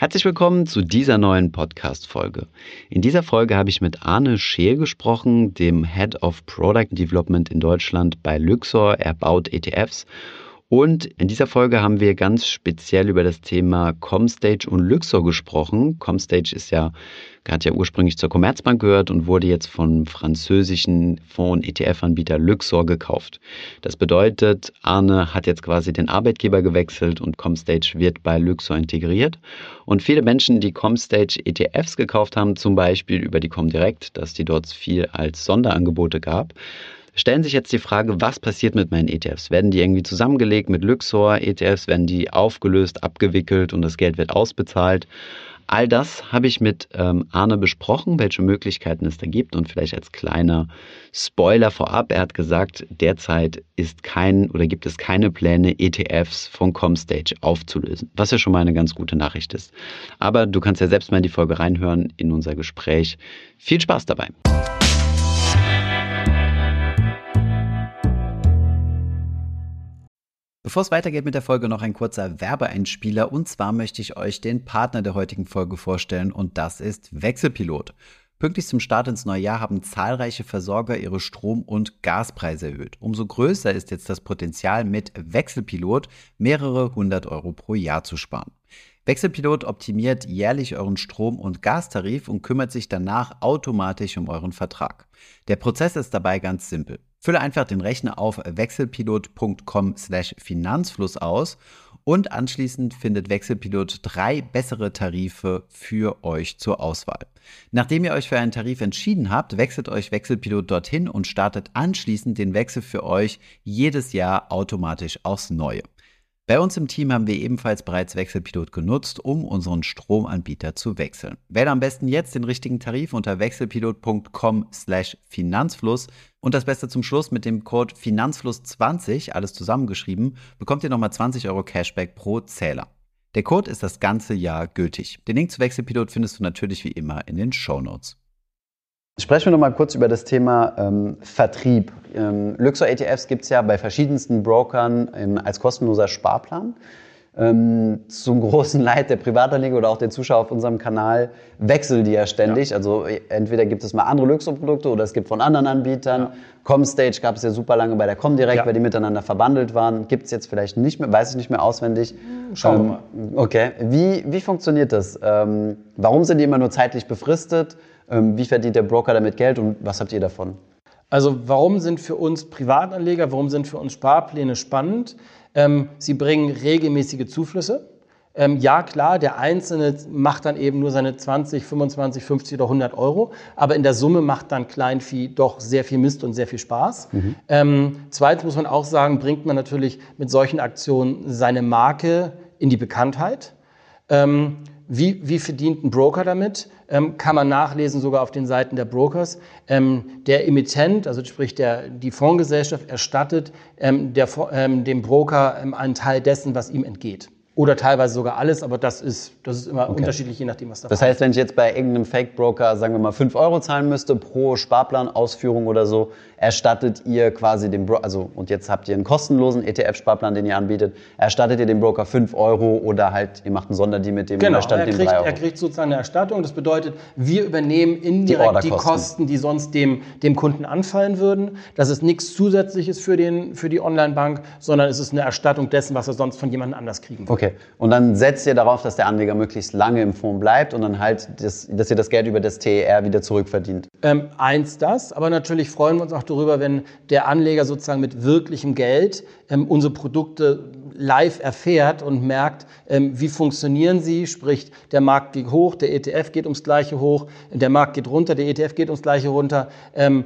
Herzlich willkommen zu dieser neuen Podcast-Folge. In dieser Folge habe ich mit Arne Scheel gesprochen, dem Head of Product Development in Deutschland bei Luxor. Er baut ETFs und in dieser Folge haben wir ganz speziell über das Thema Comstage und Luxor gesprochen. Comstage ist ja, hat ja ursprünglich zur Commerzbank gehört und wurde jetzt vom französischen Fonds- und ETF-Anbieter Luxor gekauft. Das bedeutet, Arne hat jetzt quasi den Arbeitgeber gewechselt und Comstage wird bei Luxor integriert. Und viele Menschen, die Comstage ETFs gekauft haben, zum Beispiel über die Comdirect, dass die dort viel als Sonderangebote gab, stellen sich jetzt die Frage, was passiert mit meinen ETFs? Werden die irgendwie zusammengelegt mit Luxor ETFs? Werden die aufgelöst, abgewickelt und das Geld wird ausbezahlt? All das habe ich mit ähm, Arne besprochen, welche Möglichkeiten es da gibt. Und vielleicht als kleiner Spoiler vorab, er hat gesagt, derzeit ist kein oder gibt es keine Pläne, ETFs von Comstage aufzulösen, was ja schon mal eine ganz gute Nachricht ist. Aber du kannst ja selbst mal in die Folge reinhören in unser Gespräch. Viel Spaß dabei. Bevor es weitergeht mit der Folge, noch ein kurzer Werbeeinspieler. Und zwar möchte ich euch den Partner der heutigen Folge vorstellen und das ist Wechselpilot. Pünktlich zum Start ins neue Jahr haben zahlreiche Versorger ihre Strom- und Gaspreise erhöht. Umso größer ist jetzt das Potenzial, mit Wechselpilot mehrere hundert Euro pro Jahr zu sparen. Wechselpilot optimiert jährlich euren Strom- und Gastarif und kümmert sich danach automatisch um euren Vertrag. Der Prozess ist dabei ganz simpel. Fülle einfach den Rechner auf wechselpilot.com/finanzfluss aus und anschließend findet Wechselpilot drei bessere Tarife für euch zur Auswahl. Nachdem ihr euch für einen Tarif entschieden habt, wechselt euch Wechselpilot dorthin und startet anschließend den Wechsel für euch jedes Jahr automatisch aufs Neue. Bei uns im Team haben wir ebenfalls bereits Wechselpilot genutzt, um unseren Stromanbieter zu wechseln. Wähle am besten jetzt den richtigen Tarif unter wechselpilot.com/finanzfluss und das Beste zum Schluss mit dem Code Finanzfluss20, alles zusammengeschrieben, bekommt ihr nochmal 20 Euro Cashback pro Zähler. Der Code ist das ganze Jahr gültig. Den Link zu Wechselpilot findest du natürlich wie immer in den Show Notes. Sprechen wir noch mal kurz über das Thema ähm, Vertrieb. Ähm, Luxor ETFs gibt es ja bei verschiedensten Brokern ähm, als kostenloser Sparplan. Ähm, zum großen Leid der Privatanleger oder auch der Zuschauer auf unserem Kanal wechseln die ja ständig. Ja. Also entweder gibt es mal andere Luxor-Produkte oder es gibt von anderen Anbietern. Ja. Comstage gab es ja super lange bei der Comdirect, ja. weil die miteinander verbandelt waren. Gibt es jetzt vielleicht nicht mehr, weiß ich nicht mehr auswendig. Schauen wir ähm, mal. Okay, wie, wie funktioniert das? Ähm, warum sind die immer nur zeitlich befristet? Ähm, wie verdient der Broker damit Geld und was habt ihr davon? Also warum sind für uns Privatanleger, warum sind für uns Sparpläne spannend? Ähm, sie bringen regelmäßige Zuflüsse. Ähm, ja, klar, der Einzelne macht dann eben nur seine 20, 25, 50 oder 100 Euro, aber in der Summe macht dann Kleinvieh doch sehr viel Mist und sehr viel Spaß. Mhm. Ähm, zweitens muss man auch sagen, bringt man natürlich mit solchen Aktionen seine Marke in die Bekanntheit. Wie, wie verdient ein Broker damit? Ähm, kann man nachlesen, sogar auf den Seiten der Brokers. Ähm, der Emittent, also sprich der, die Fondsgesellschaft, erstattet ähm, der, ähm, dem Broker ähm, einen Teil dessen, was ihm entgeht. Oder teilweise sogar alles, aber das ist, das ist immer okay. unterschiedlich, je nachdem, was da Das heißt, wenn ich jetzt bei irgendeinem Fake-Broker, sagen wir mal, 5 Euro zahlen müsste pro Sparplanausführung oder so, erstattet ihr quasi dem Broker, also und jetzt habt ihr einen kostenlosen ETF-Sparplan, den ihr anbietet, erstattet ihr dem Broker 5 Euro oder halt ihr macht einen Sonderdeal mit dem genau, erstattet er kriegt, 3 Euro. er kriegt sozusagen eine Erstattung. Das bedeutet, wir übernehmen indirekt die, die Kosten, die sonst dem, dem Kunden anfallen würden. Das ist nichts Zusätzliches für, den, für die Online-Bank, sondern es ist eine Erstattung dessen, was er sonst von jemand anders kriegen würde. Okay, und dann setzt ihr darauf, dass der Anleger möglichst lange im Fonds bleibt und dann halt, das, dass ihr das Geld über das TER wieder zurückverdient. Ähm, eins das, aber natürlich freuen wir uns auch darüber, wenn der Anleger sozusagen mit wirklichem Geld ähm, unsere Produkte live erfährt und merkt, ähm, wie funktionieren sie, sprich der Markt geht hoch, der ETF geht ums gleiche hoch, der Markt geht runter, der ETF geht ums gleiche runter. Ähm,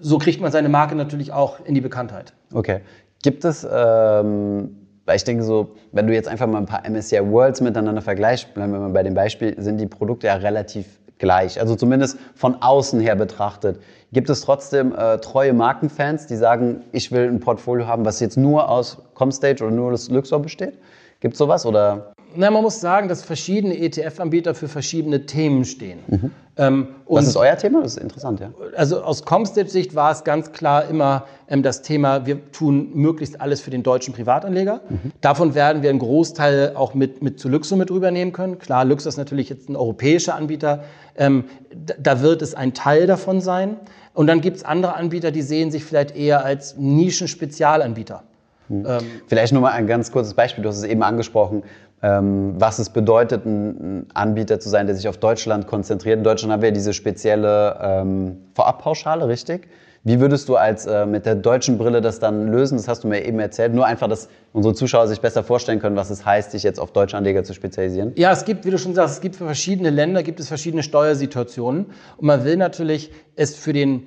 so kriegt man seine Marke natürlich auch in die Bekanntheit. Okay. Gibt es, ähm, weil ich denke so, wenn du jetzt einfach mal ein paar MSCI Worlds miteinander vergleichst, bleiben wir mal bei dem Beispiel, sind die Produkte ja relativ gleich. Also zumindest von außen her betrachtet. Gibt es trotzdem äh, treue Markenfans, die sagen, ich will ein Portfolio haben, was jetzt nur aus Comstage oder nur aus Luxor besteht? Gibt es sowas oder? Na, man muss sagen, dass verschiedene ETF-Anbieter für verschiedene Themen stehen. Mhm. Ähm, Was ist euer Thema? Das ist interessant, ja. Also aus Comstage-Sicht war es ganz klar immer ähm, das Thema, wir tun möglichst alles für den deutschen Privatanleger. Mhm. Davon werden wir einen Großteil auch mit, mit zu Luxo mit rübernehmen können. Klar, Luxo ist natürlich jetzt ein europäischer Anbieter. Ähm, da wird es ein Teil davon sein. Und dann gibt es andere Anbieter, die sehen sich vielleicht eher als Nischen-Spezialanbieter. Ähm, Vielleicht nur mal ein ganz kurzes Beispiel. Du hast es eben angesprochen, was es bedeutet, ein Anbieter zu sein, der sich auf Deutschland konzentriert. In Deutschland haben wir diese spezielle ähm, Vorabpauschale, richtig? Wie würdest du als äh, mit der deutschen Brille das dann lösen? Das hast du mir eben erzählt. Nur einfach, dass unsere Zuschauer sich besser vorstellen können, was es heißt, sich jetzt auf Deutschanleger zu spezialisieren. Ja, es gibt, wie du schon sagst, es gibt für verschiedene Länder gibt es verschiedene Steuersituationen und man will natürlich es für den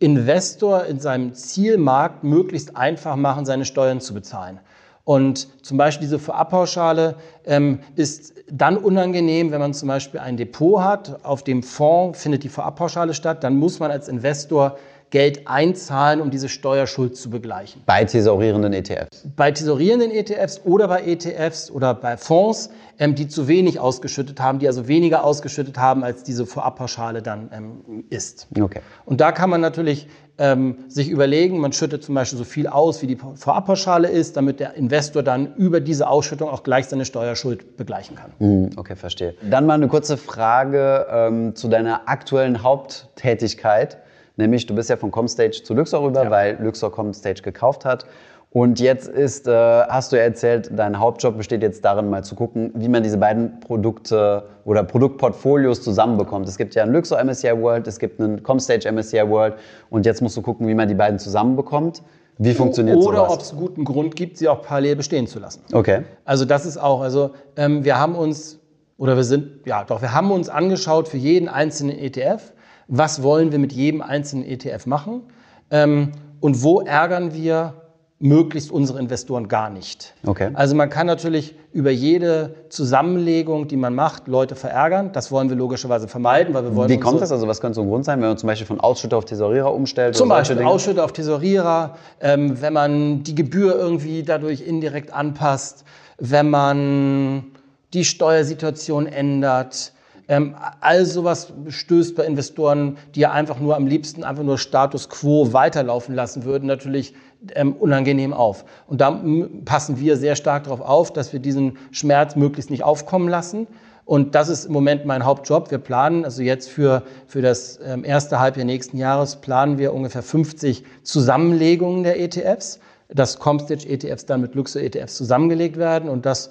Investor in seinem Zielmarkt möglichst einfach machen, seine Steuern zu bezahlen. Und zum Beispiel diese Vorabpauschale ähm, ist dann unangenehm, wenn man zum Beispiel ein Depot hat, auf dem Fonds findet die Vorabpauschale statt, dann muss man als Investor Geld einzahlen, um diese Steuerschuld zu begleichen. Bei thesaurierenden ETFs? Bei thesaurierenden ETFs oder bei ETFs oder bei Fonds, ähm, die zu wenig ausgeschüttet haben, die also weniger ausgeschüttet haben, als diese Vorabpauschale dann ähm, ist. Okay. Und da kann man natürlich ähm, sich überlegen, man schüttet zum Beispiel so viel aus, wie die Vorabpauschale ist, damit der Investor dann über diese Ausschüttung auch gleich seine Steuerschuld begleichen kann. Hm, okay, verstehe. Dann mal eine kurze Frage ähm, zu deiner aktuellen Haupttätigkeit. Nämlich, du bist ja von Comstage zu Luxor rüber, ja. weil Luxor Comstage gekauft hat. Und jetzt ist, äh, hast du erzählt, dein Hauptjob besteht jetzt darin, mal zu gucken, wie man diese beiden Produkte oder Produktportfolios zusammenbekommt. Es gibt ja ein Luxor MSCI World, es gibt einen Comstage MSCI World und jetzt musst du gucken, wie man die beiden zusammenbekommt. Wie funktioniert Oder sowas? ob es guten Grund gibt, sie auch parallel bestehen zu lassen. Okay. Also das ist auch, also ähm, wir haben uns, oder wir sind, ja doch, wir haben uns angeschaut für jeden einzelnen ETF, was wollen wir mit jedem einzelnen ETF machen ähm, und wo ärgern wir möglichst unsere Investoren gar nicht. Okay. Also man kann natürlich über jede Zusammenlegung, die man macht, Leute verärgern. Das wollen wir logischerweise vermeiden, weil wir wollen. Wie kommt das? Also was könnte so ein Grund sein, wenn man zum Beispiel von Ausschütter auf Tesorierer umstellt? Zum Beispiel Ausschütter auf Tesorierer, ähm, wenn man die Gebühr irgendwie dadurch indirekt anpasst, wenn man die Steuersituation ändert, ähm, all sowas stößt bei Investoren, die ja einfach nur am liebsten einfach nur Status quo weiterlaufen lassen würden, natürlich ähm, unangenehm auf. Und da passen wir sehr stark darauf auf, dass wir diesen Schmerz möglichst nicht aufkommen lassen. Und das ist im Moment mein Hauptjob. Wir planen, also jetzt für, für das ähm, erste Halbjahr nächsten Jahres, planen wir ungefähr 50 Zusammenlegungen der ETFs, dass Comstage ETFs dann mit Luxor ETFs zusammengelegt werden. Und das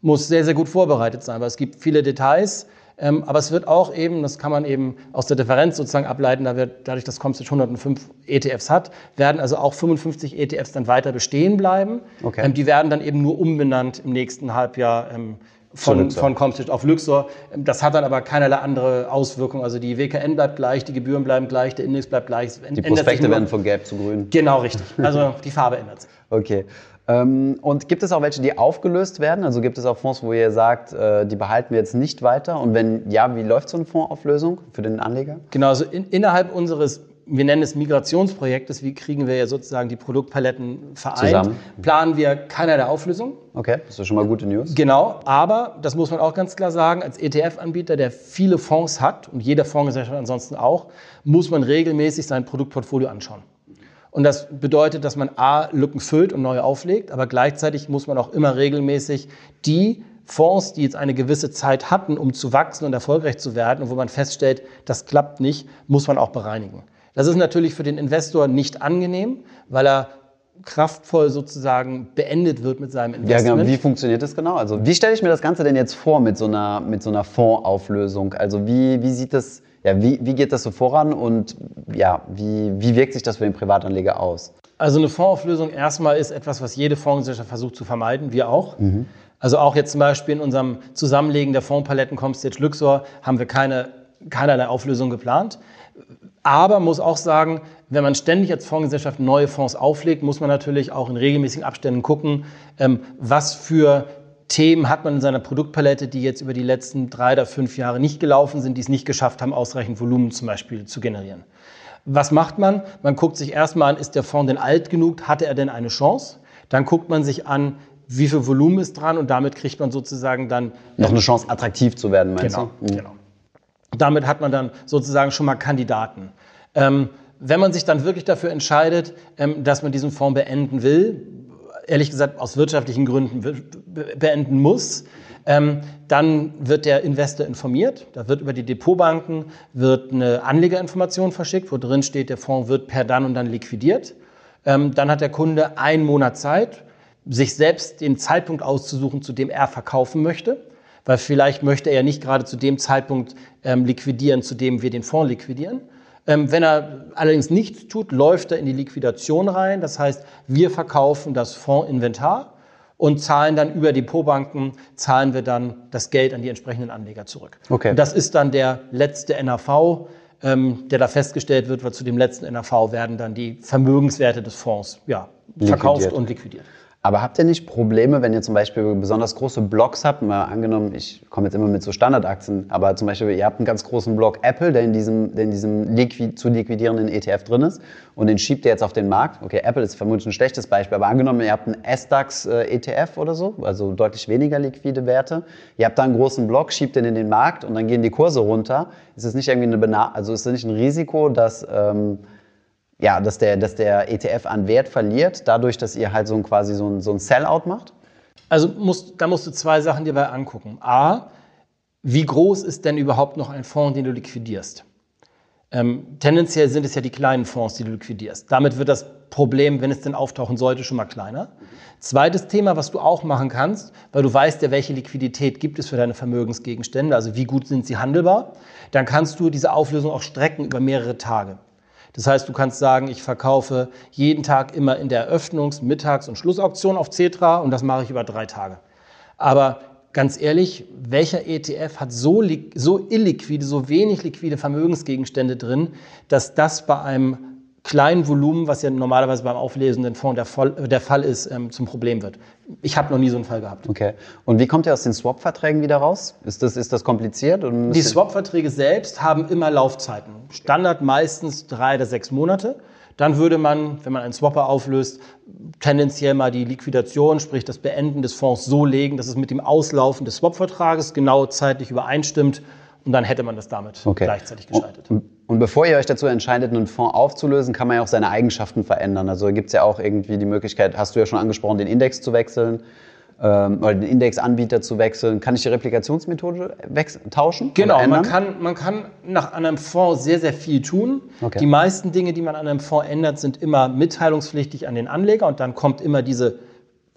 muss sehr, sehr gut vorbereitet sein, weil es gibt viele Details. Ähm, aber es wird auch eben, das kann man eben aus der Differenz sozusagen ableiten, da wird, dadurch, dass Comstage 105 ETFs hat, werden also auch 55 ETFs dann weiter bestehen bleiben. Okay. Ähm, die werden dann eben nur umbenannt im nächsten Halbjahr ähm, von, von Comstage auf Luxor. Das hat dann aber keinerlei andere Auswirkungen. Also die WKN bleibt gleich, die Gebühren bleiben gleich, der Index bleibt gleich. Die Prospekte werden von gelb zu grün. Genau, richtig. Also die Farbe ändert sich. Okay. Ähm, und gibt es auch welche, die aufgelöst werden? Also gibt es auch Fonds, wo ihr sagt, äh, die behalten wir jetzt nicht weiter? Und wenn ja, wie läuft so eine Fondsauflösung für den Anleger? Genau, also in, innerhalb unseres wir nennen es Migrationsprojektes, wie kriegen wir ja sozusagen die Produktpaletten vereint, Zusammen. planen wir keiner der Auflösung. Okay, das ist schon mal gute News. Genau, aber das muss man auch ganz klar sagen, als ETF-Anbieter, der viele Fonds hat und jeder Fondsgesellschaft ansonsten auch, muss man regelmäßig sein Produktportfolio anschauen. Und das bedeutet, dass man A, Lücken füllt und neue auflegt, aber gleichzeitig muss man auch immer regelmäßig die Fonds, die jetzt eine gewisse Zeit hatten, um zu wachsen und erfolgreich zu werden und wo man feststellt, das klappt nicht, muss man auch bereinigen. Das ist natürlich für den Investor nicht angenehm, weil er kraftvoll sozusagen beendet wird mit seinem Investment. Ja, genau. Wie funktioniert das genau? Also wie stelle ich mir das Ganze denn jetzt vor mit so einer, mit so einer Fondsauflösung? Also wie, wie sieht das ja, wie, wie geht das so voran und ja, wie, wie wirkt sich das für den Privatanleger aus? Also eine Fondsauflösung erstmal ist etwas, was jede Fondsgesellschaft versucht zu vermeiden, wir auch. Mhm. Also auch jetzt zum Beispiel in unserem Zusammenlegen der Fondspaletten Comstage Luxor haben wir keine, keinerlei Auflösung geplant. Aber muss auch sagen, wenn man ständig als Fondsgesellschaft neue Fonds auflegt, muss man natürlich auch in regelmäßigen Abständen gucken, ähm, was für Themen hat man in seiner Produktpalette, die jetzt über die letzten drei oder fünf Jahre nicht gelaufen sind, die es nicht geschafft haben, ausreichend Volumen zum Beispiel zu generieren. Was macht man? Man guckt sich erstmal an, ist der Fonds denn alt genug? Hatte er denn eine Chance? Dann guckt man sich an, wie viel Volumen ist dran und damit kriegt man sozusagen dann noch eine Chance, attraktiv zu werden, meinst genau, du? Mhm. Genau. Damit hat man dann sozusagen schon mal Kandidaten. Ähm, wenn man sich dann wirklich dafür entscheidet, ähm, dass man diesen Fonds beenden will, ehrlich gesagt aus wirtschaftlichen Gründen beenden muss, ähm, dann wird der Investor informiert. Da wird über die Depotbanken wird eine Anlegerinformation verschickt, wo drin steht, der Fonds wird per dann und dann liquidiert. Ähm, dann hat der Kunde einen Monat Zeit, sich selbst den Zeitpunkt auszusuchen, zu dem er verkaufen möchte. Weil vielleicht möchte er ja nicht gerade zu dem Zeitpunkt ähm, liquidieren, zu dem wir den Fonds liquidieren. Ähm, wenn er allerdings nichts tut, läuft er in die Liquidation rein. Das heißt, wir verkaufen das Fondsinventar und zahlen dann über Depotbanken, zahlen wir dann das Geld an die entsprechenden Anleger zurück. Okay. Und das ist dann der letzte NAV, ähm, der da festgestellt wird, weil zu dem letzten NAV werden dann die Vermögenswerte des Fonds ja, verkauft liquidiert. und liquidiert. Aber habt ihr nicht Probleme, wenn ihr zum Beispiel besonders große Blocks habt? Mal angenommen, ich komme jetzt immer mit so Standardaktien, aber zum Beispiel, ihr habt einen ganz großen Block Apple, der in diesem, der in diesem liquid, zu liquidierenden ETF drin ist und den schiebt ihr jetzt auf den Markt. Okay, Apple ist vermutlich ein schlechtes Beispiel, aber angenommen, ihr habt einen S-DAX äh, oder so, also deutlich weniger liquide Werte. Ihr habt da einen großen Block, schiebt den in den Markt und dann gehen die Kurse runter. Ist es nicht irgendwie eine, Bena also ist es nicht ein Risiko, dass, ähm, ja, dass der, dass der ETF an Wert verliert, dadurch, dass ihr halt so ein, quasi so ein, so ein Sellout macht? Also musst, da musst du zwei Sachen dir bei angucken. A, wie groß ist denn überhaupt noch ein Fonds, den du liquidierst? Ähm, tendenziell sind es ja die kleinen Fonds, die du liquidierst. Damit wird das Problem, wenn es denn auftauchen sollte, schon mal kleiner. Zweites Thema, was du auch machen kannst, weil du weißt ja, welche Liquidität gibt es für deine Vermögensgegenstände, also wie gut sind sie handelbar, dann kannst du diese Auflösung auch strecken über mehrere Tage. Das heißt, du kannst sagen, ich verkaufe jeden Tag immer in der Eröffnungs-, Mittags- und Schlussauktion auf Cetra und das mache ich über drei Tage. Aber ganz ehrlich, welcher ETF hat so, so illiquide, so wenig liquide Vermögensgegenstände drin, dass das bei einem kleinen Volumen, was ja normalerweise beim auflesenden Fonds der Fall, der Fall ist, ähm, zum Problem wird. Ich habe noch nie so einen Fall gehabt. Okay. Und wie kommt ihr aus den Swap-Verträgen wieder raus? Ist das, ist das kompliziert? Die Swap-Verträge selbst haben immer Laufzeiten. Standard meistens drei oder sechs Monate. Dann würde man, wenn man einen Swapper auflöst, tendenziell mal die Liquidation, sprich das Beenden des Fonds so legen, dass es mit dem Auslaufen des Swap-Vertrages genau zeitlich übereinstimmt und dann hätte man das damit okay. gleichzeitig geschaltet. Und, und, bevor ihr euch dazu entscheidet, einen Fonds aufzulösen, kann man ja auch seine Eigenschaften verändern. Also gibt es ja auch irgendwie die Möglichkeit, hast du ja schon angesprochen, den Index zu wechseln ähm, oder den Indexanbieter zu wechseln. Kann ich die Replikationsmethode tauschen? Genau, man kann, man kann nach einem Fonds sehr, sehr viel tun. Okay. Die meisten Dinge, die man an einem Fonds ändert, sind immer mitteilungspflichtig an den Anleger und dann kommt immer diese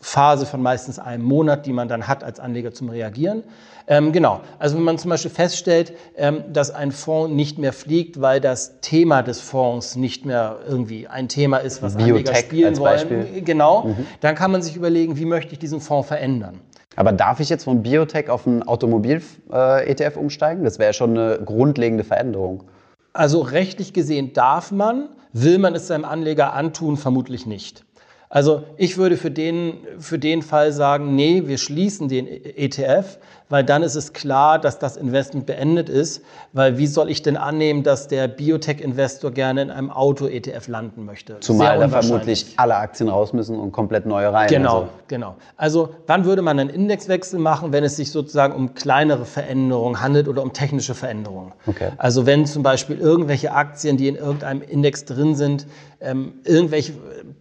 Phase von meistens einem Monat, die man dann hat als Anleger zum Reagieren. Ähm, genau, also wenn man zum Beispiel feststellt, ähm, dass ein Fonds nicht mehr fliegt, weil das Thema des Fonds nicht mehr irgendwie ein Thema ist, was Biotech Anleger spielen als Beispiel. wollen, genau, mhm. dann kann man sich überlegen, wie möchte ich diesen Fonds verändern. Aber darf ich jetzt von Biotech auf einen Automobil-ETF äh, umsteigen? Das wäre schon eine grundlegende Veränderung. Also rechtlich gesehen darf man, will man es seinem Anleger antun, vermutlich nicht. Also ich würde für den, für den Fall sagen, nee, wir schließen den ETF, weil dann ist es klar, dass das Investment beendet ist. Weil wie soll ich denn annehmen, dass der Biotech-Investor gerne in einem Auto-ETF landen möchte? Zumal da vermutlich alle Aktien raus müssen und komplett neue rein. Genau, also. genau. Also dann würde man einen Indexwechsel machen, wenn es sich sozusagen um kleinere Veränderungen handelt oder um technische Veränderungen. Okay. Also wenn zum Beispiel irgendwelche Aktien, die in irgendeinem Index drin sind, ähm, irgendwelche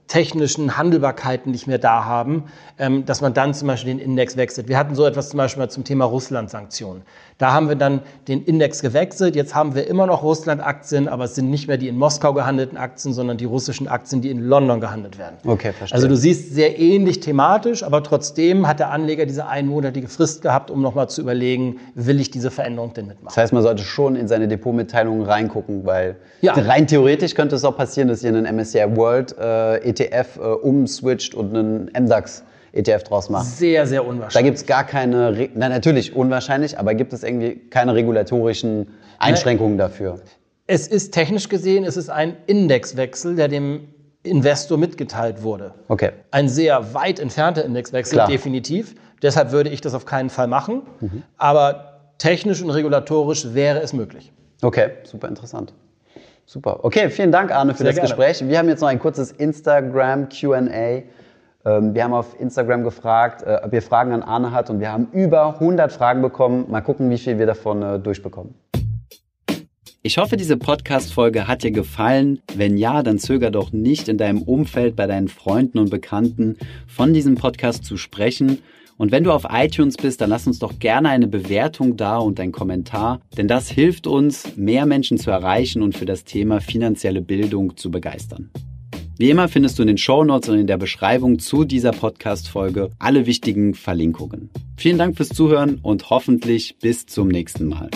technischen Handelbarkeiten nicht mehr da haben, ähm, dass man dann zum Beispiel den Index wechselt. Wir hatten so etwas zum Beispiel mal zum Thema Russland-Sanktionen. Da haben wir dann den Index gewechselt. Jetzt haben wir immer noch Russland-Aktien, aber es sind nicht mehr die in Moskau gehandelten Aktien, sondern die russischen Aktien, die in London gehandelt werden. Okay, verstehe. Also du siehst sehr ähnlich thematisch, aber trotzdem hat der Anleger diese einmonatige Frist gehabt, um nochmal zu überlegen, will ich diese Veränderung denn mitmachen. Das heißt, man sollte schon in seine Depotmitteilungen reingucken, weil ja. rein theoretisch könnte es auch passieren, dass ihr einen MSCI World äh, ETF äh, umswitcht und einen MDAX ETF draus macht. Sehr, sehr unwahrscheinlich. Da gibt es gar keine, na, natürlich unwahrscheinlich, aber gibt es irgendwie keine regulatorischen Einschränkungen dafür? Es ist technisch gesehen, es ist ein Indexwechsel, der dem Investor mitgeteilt wurde. Okay. Ein sehr weit entfernter Indexwechsel, Klar. definitiv. Deshalb würde ich das auf keinen Fall machen. Mhm. Aber technisch und regulatorisch wäre es möglich. Okay, super interessant. Super. Okay, vielen Dank, Arne, für sehr das gerne. Gespräch. Wir haben jetzt noch ein kurzes Instagram QA wir haben auf Instagram gefragt, äh, ob ihr Fragen an Arne hat und wir haben über 100 Fragen bekommen. Mal gucken, wie viel wir davon äh, durchbekommen. Ich hoffe, diese Podcast-Folge hat dir gefallen. Wenn ja, dann zöger doch nicht in deinem Umfeld bei deinen Freunden und Bekannten von diesem Podcast zu sprechen. Und wenn du auf iTunes bist, dann lass uns doch gerne eine Bewertung da und einen Kommentar, denn das hilft uns, mehr Menschen zu erreichen und für das Thema finanzielle Bildung zu begeistern. Wie immer findest du in den Show Notes und in der Beschreibung zu dieser Podcast-Folge alle wichtigen Verlinkungen. Vielen Dank fürs Zuhören und hoffentlich bis zum nächsten Mal.